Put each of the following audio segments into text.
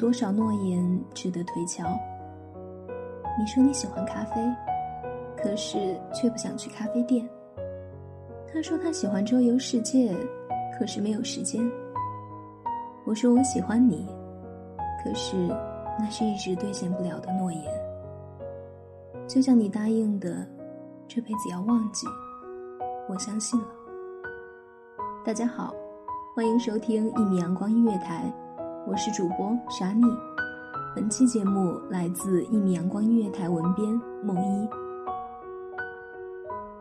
多少诺言值得推敲？你说你喜欢咖啡，可是却不想去咖啡店。他说他喜欢周游世界，可是没有时间。我说我喜欢你，可是那是一直兑现不了的诺言。就像你答应的，这辈子要忘记，我相信了。大家好，欢迎收听一米阳光音乐台。我是主播沙妮，本期节目来自一米阳光音乐台文编梦一。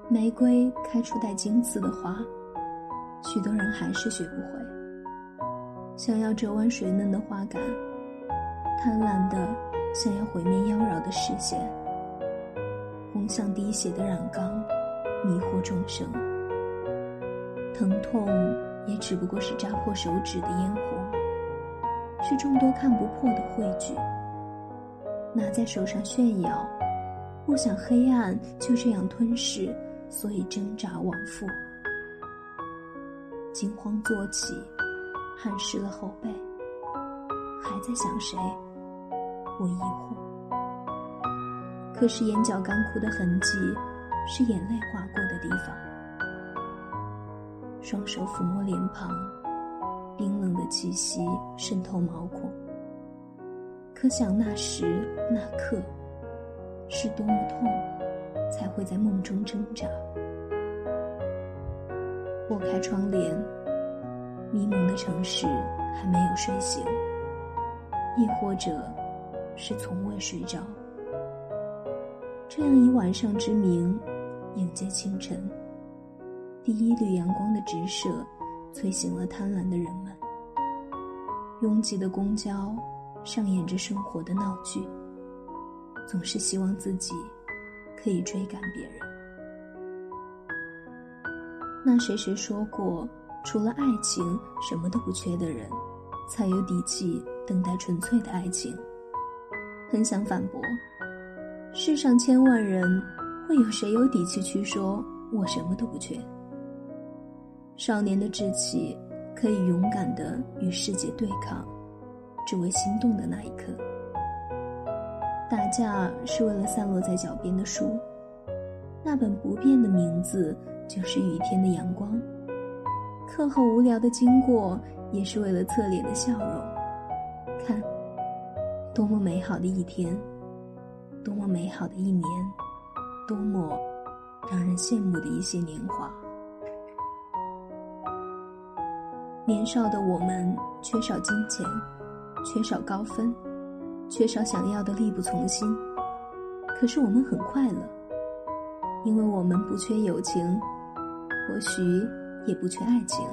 玫瑰开出带荆刺的花，许多人还是学不会。想要折弯水嫩的花杆，贪婪的想要毁灭妖娆的视线，红像滴血的染缸，迷惑众生。疼痛也只不过是扎破手指的烟火。是众多看不破的汇聚，拿在手上炫耀，不想黑暗就这样吞噬，所以挣扎往复。惊慌坐起，汗湿了后背，还在想谁？我疑惑。可是眼角干枯的痕迹，是眼泪划过的地方。双手抚摸脸庞。冰冷的气息渗透毛孔，可想那时那刻是多么痛，才会在梦中挣扎。拨开窗帘，迷蒙的城市还没有睡醒，亦或者是从未睡着。这样以晚上之名迎接清晨，第一缕阳光的直射。催醒了贪婪的人们。拥挤的公交，上演着生活的闹剧。总是希望自己可以追赶别人。那谁谁说过，除了爱情，什么都不缺的人，才有底气等待纯粹的爱情。很想反驳，世上千万人，会有谁有底气去说我什么都不缺？少年的志气，可以勇敢的与世界对抗，只为心动的那一刻。打架是为了散落在脚边的书，那本不变的名字就是雨天的阳光。课后无聊的经过，也是为了侧脸的笑容。看，多么美好的一天，多么美好的一年，多么让人羡慕的一些年华。年少的我们缺少金钱，缺少高分，缺少想要的力不从心。可是我们很快乐，因为我们不缺友情，或许也不缺爱情。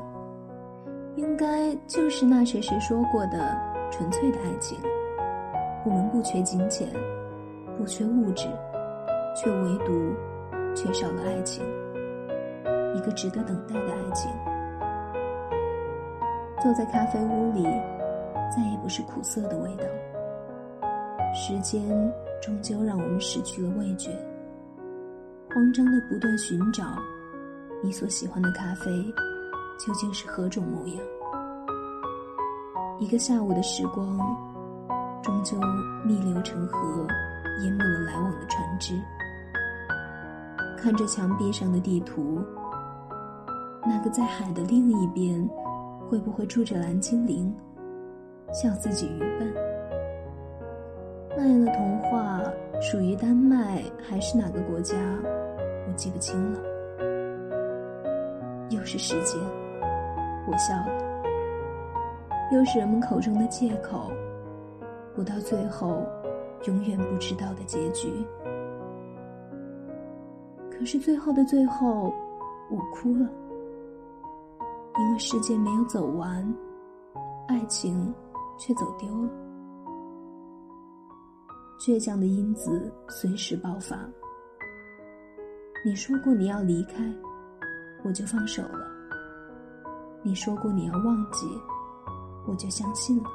应该就是那谁谁说过的纯粹的爱情。我们不缺金钱，不缺物质，却唯独缺少了爱情，一个值得等待的爱情。坐在咖啡屋里，再也不是苦涩的味道。时间终究让我们失去了味觉，慌张的不断寻找你所喜欢的咖啡究竟是何种模样。一个下午的时光，终究逆流成河，淹没了来往的船只。看着墙壁上的地图，那个在海的另一边，会不会住着蓝精灵？笑自己愚笨。那样的童话属于丹麦还是哪个国家？我记不清了。又是时间，我笑了。又是人们口中的借口，不到最后，永远不知道的结局。可是最后的最后，我哭了，因为世界没有走完，爱情却走丢了。倔强的因子随时爆发。你说过你要离开，我就放手了。你说过你要忘记，我就相信了。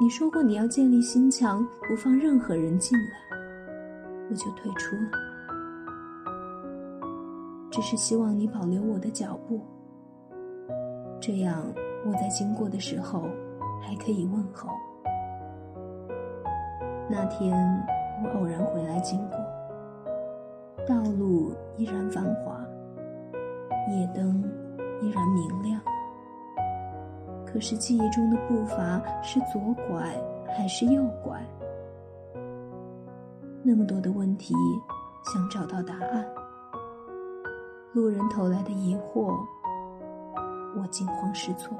你说过你要建立心墙，不放任何人进来，我就退出了。只是希望你保留我的脚步，这样我在经过的时候还可以问候。那天我偶然回来经过，道路依然繁华，夜灯依然明亮。可是记忆中的步伐是左拐还是右拐？那么多的问题，想找到答案。路人投来的疑惑，我惊慌失措，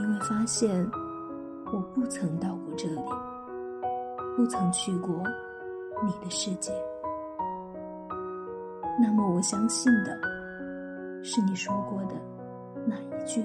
因为发现我不曾到过这里，不曾去过你的世界。那么，我相信的是你说过的那一句。